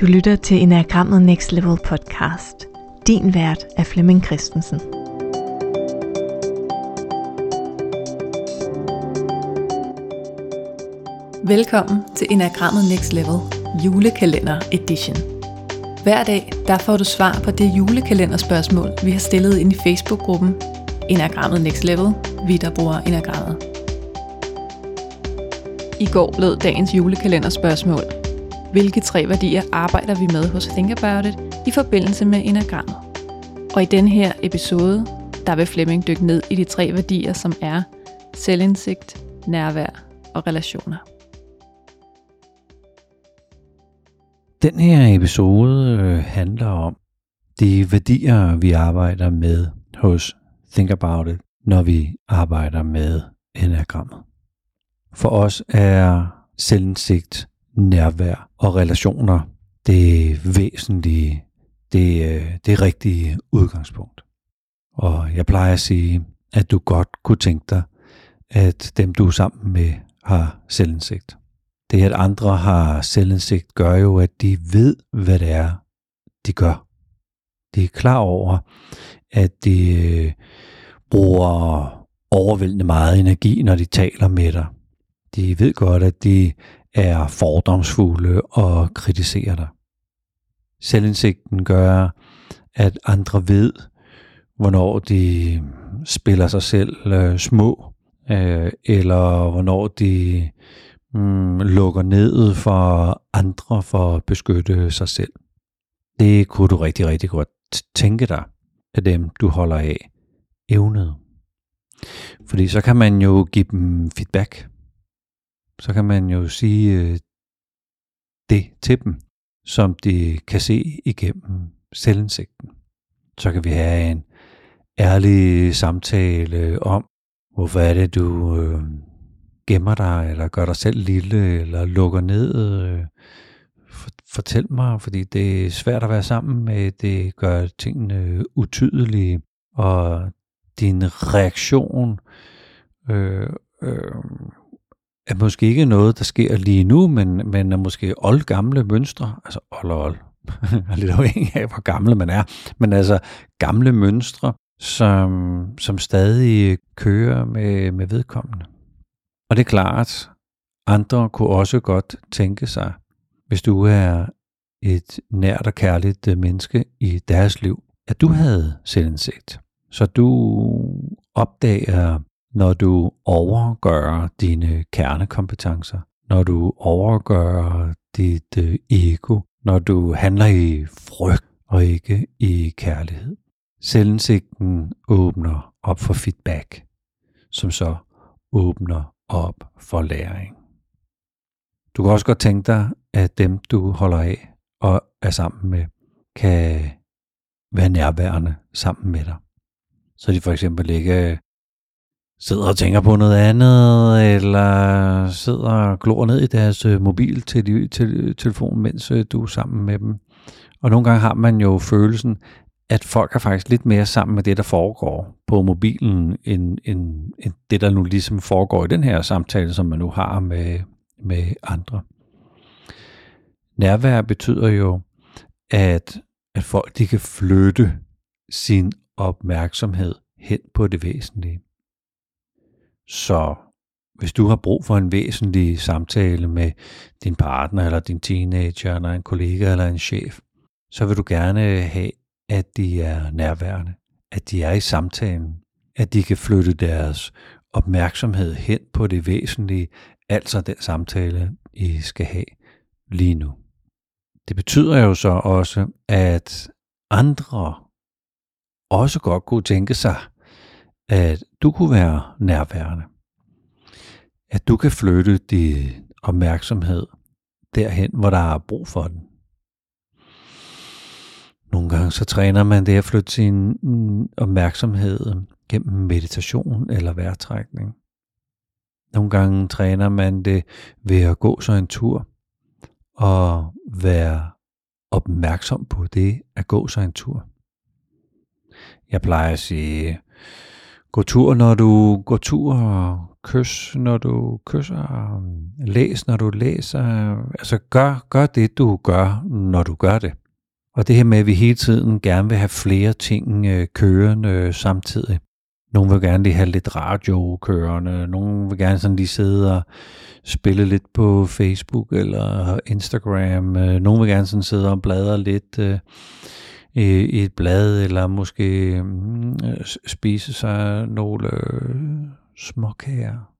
Du lytter til Enagrammet Next Level podcast. Din vært er Flemming Christensen. Velkommen til Enagrammet Next Level julekalender edition. Hver dag der får du svar på det julekalenderspørgsmål, vi har stillet ind i Facebook-gruppen Enagrammet Next Level, vi der bruger Enagrammet. I går lød dagens julekalenderspørgsmål. Hvilke tre værdier arbejder vi med hos Think About It i forbindelse med enagrammet? Og i den her episode, der vil Flemming dykke ned i de tre værdier, som er selvindsigt, nærvær og relationer. Den her episode øh, handler om de værdier, vi arbejder med hos Think About It, når vi arbejder med enagrammet. For os er selvindsigt, nærvær og relationer det væsentlige, det, øh, det rigtige udgangspunkt. Og jeg plejer at sige, at du godt kunne tænke dig, at dem du er sammen med har selvindsigt. Det at andre har selvindsigt gør jo, at de ved, hvad det er, de gør. De er klar over, at de øh, bruger overvældende meget energi, når de taler med dig. De ved godt, at de er fordomsfulde og kritiserer dig. Selvindsigten gør, at andre ved, hvornår de spiller sig selv øh, små, øh, eller hvornår de mm, lukker ned for andre for at beskytte sig selv. Det kunne du rigtig, rigtig godt tænke dig af dem, du holder af, evnet. Fordi så kan man jo give dem feedback så kan man jo sige øh, det til dem, som de kan se igennem selvindsigten. Så kan vi have en ærlig samtale om, hvorfor er det, du øh, gemmer dig, eller gør dig selv lille, eller lukker ned. Øh, fortæl mig, fordi det er svært at være sammen med, det gør tingene utydelige, og din reaktion øh, øh, er måske ikke noget, der sker lige nu, men, men er måske old gamle mønstre, altså old old, lidt afhængig af, hvor gamle man er, men altså gamle mønstre, som, som stadig kører med, med vedkommende. Og det er klart, andre kunne også godt tænke sig, hvis du er et nært og kærligt menneske i deres liv, at du havde selvindsigt. Så du opdager når du overgør dine kernekompetencer, når du overgør dit øh, ego, når du handler i frygt og ikke i kærlighed. Selvindsigten åbner op for feedback, som så åbner op for læring. Du kan også godt tænke dig, at dem du holder af og er sammen med, kan være nærværende sammen med dig. Så de for eksempel ikke sidder og tænker på noget andet, eller sidder og glor ned i deres mobiltelefon, mobil til, til, øh, telefon, mens øh, du er sammen med dem. Og nogle gange har man jo følelsen, at folk er faktisk lidt mere sammen med det, der foregår på mobilen, end, end, end det, der nu ligesom foregår i den her samtale, som man nu har med, med andre. Nærvær betyder jo, at, at folk de kan flytte sin opmærksomhed hen på det væsentlige. Så hvis du har brug for en væsentlig samtale med din partner, eller din teenager, eller en kollega, eller en chef, så vil du gerne have, at de er nærværende, at de er i samtalen, at de kan flytte deres opmærksomhed hen på det væsentlige, altså den samtale, I skal have lige nu. Det betyder jo så også, at andre også godt kunne tænke sig, at du kunne være nærværende. At du kan flytte din opmærksomhed derhen, hvor der er brug for den. Nogle gange så træner man det at flytte sin mm, opmærksomhed gennem meditation eller vejrtrækning. Nogle gange træner man det ved at gå så en tur og være opmærksom på det at gå så en tur. Jeg plejer at sige, Gå tur, når du går tur, kys, når du kysser. læs, når du læser. Altså gør, gør det, du gør, når du gør det. Og det her med, at vi hele tiden gerne vil have flere ting øh, kørende samtidig. Nogle vil gerne lige have lidt radio kørende, nogle vil gerne sådan lige sidde og spille lidt på Facebook eller Instagram. Øh, nogle vil gerne sådan sidde og bladre lidt øh, i et blad, eller måske mm, spise sig nogle øh, småkager.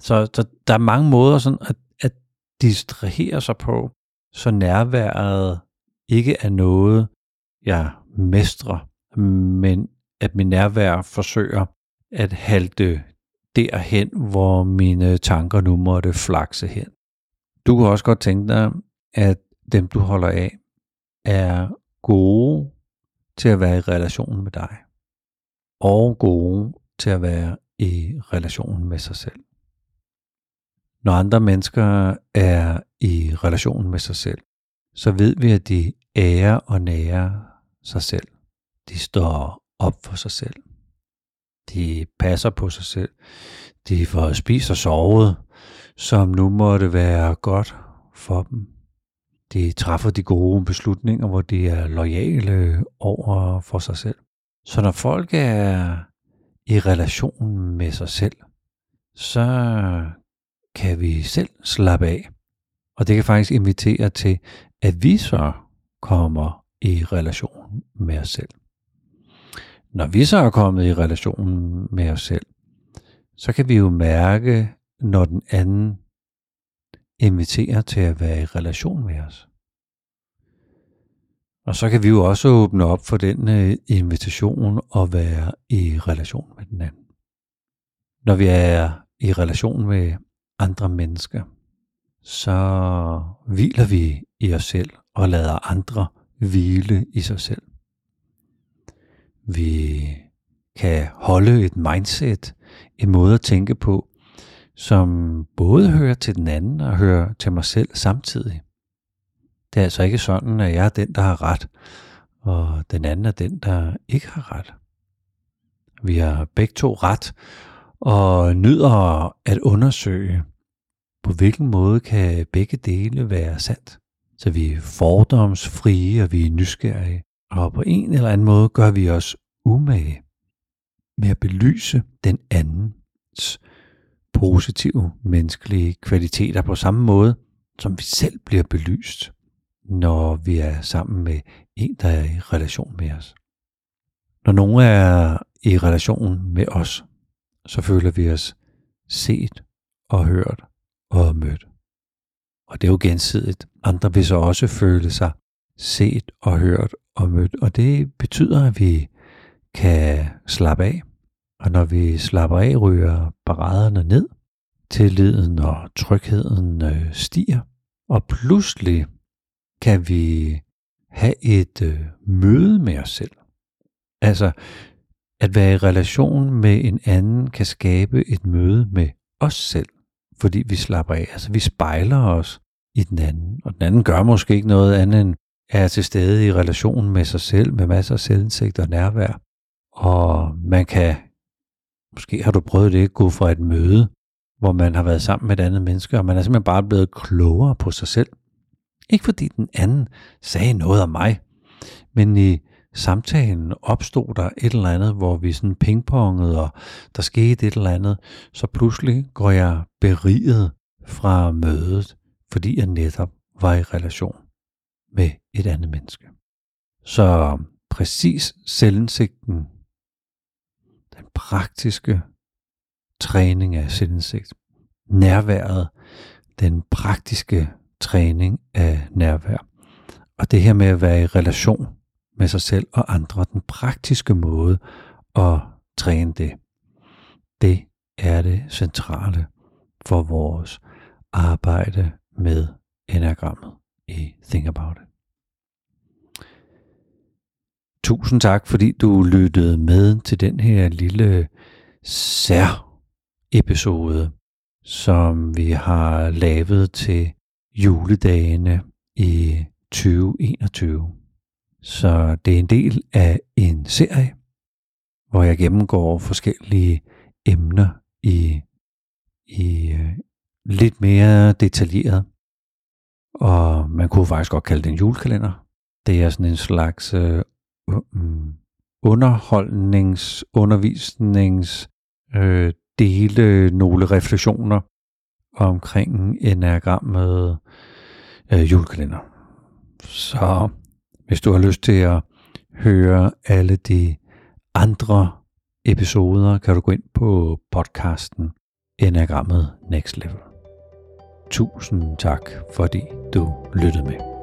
Så, så der er mange måder sådan at, at distrahere sig på, så nærværet ikke er noget, jeg mestrer, men at min nærvær forsøger at halte derhen, hvor mine tanker nu måtte flakse hen. Du kan også godt tænke dig, at dem du holder af, er gode til at være i relation med dig, og gode til at være i relation med sig selv. Når andre mennesker er i relation med sig selv, så ved vi, at de ærer og nærer sig selv. De står op for sig selv. De passer på sig selv. De får spist og sovet, som nu måtte være godt for dem. De træffer de gode beslutninger, hvor de er lojale over for sig selv. Så når folk er i relation med sig selv, så kan vi selv slappe af. Og det kan faktisk invitere til, at vi så kommer i relation med os selv. Når vi så er kommet i relation med os selv, så kan vi jo mærke, når den anden inviterer til at være i relation med os. Og så kan vi jo også åbne op for den øh, invitation og være i relation med den anden. Når vi er i relation med andre mennesker, så hviler vi i os selv og lader andre hvile i sig selv. Vi kan holde et mindset, en måde at tænke på, som både hører til den anden og hører til mig selv samtidig. Det er altså ikke sådan, at jeg er den, der har ret, og den anden er den, der ikke har ret. Vi har begge to ret, og nyder at undersøge, på hvilken måde kan begge dele være sandt. Så vi er fordomsfrie, og vi er nysgerrige. Og på en eller anden måde gør vi os umage med at belyse den andens positive menneskelige kvaliteter på samme måde, som vi selv bliver belyst, når vi er sammen med en, der er i relation med os. Når nogen er i relation med os, så føler vi os set og hørt og mødt. Og det er jo gensidigt. Andre vil så også føle sig set og hørt og mødt. Og det betyder, at vi kan slappe af. Og når vi slapper af, ryger paraderne ned. Tilliden og trygheden øh, stiger. Og pludselig kan vi have et øh, møde med os selv. Altså, at være i relation med en anden kan skabe et møde med os selv, fordi vi slapper af. Altså, vi spejler os i den anden, og den anden gør måske ikke noget andet end er til stede i relation med sig selv, med masser af selvindsigt og nærvær. Og man kan, måske har du prøvet det, gå fra et møde, hvor man har været sammen med et andet menneske, og man er simpelthen bare blevet klogere på sig selv. Ikke fordi den anden sagde noget om mig, men i samtalen opstod der et eller andet, hvor vi sådan pingpongede, og der skete et eller andet, så pludselig går jeg beriget fra mødet, fordi jeg netop var i relation med et andet menneske. Så præcis selvindsigten, den praktiske træning af selvindsigt, nærværet, den praktiske træning af nærvær, og det her med at være i relation med sig selv og andre, den praktiske måde at træne det, det er det centrale for vores arbejde med enagrammet i Think About It. Tusind tak, fordi du lyttede med til den her lille sær episode, som vi har lavet til juledagene i 2021. Så det er en del af en serie, hvor jeg gennemgår forskellige emner i, i øh, lidt mere detaljeret. Og man kunne faktisk godt kalde det en julekalender. Det er sådan en slags øh, mm, underholdnings, undervisnings, øh, dele nogle refleksioner omkring enagrammet øh, julekalender. Så hvis du har lyst til at høre alle de andre episoder, kan du gå ind på podcasten Enagrammet Next Level. Tusind tak, fordi du lyttede med.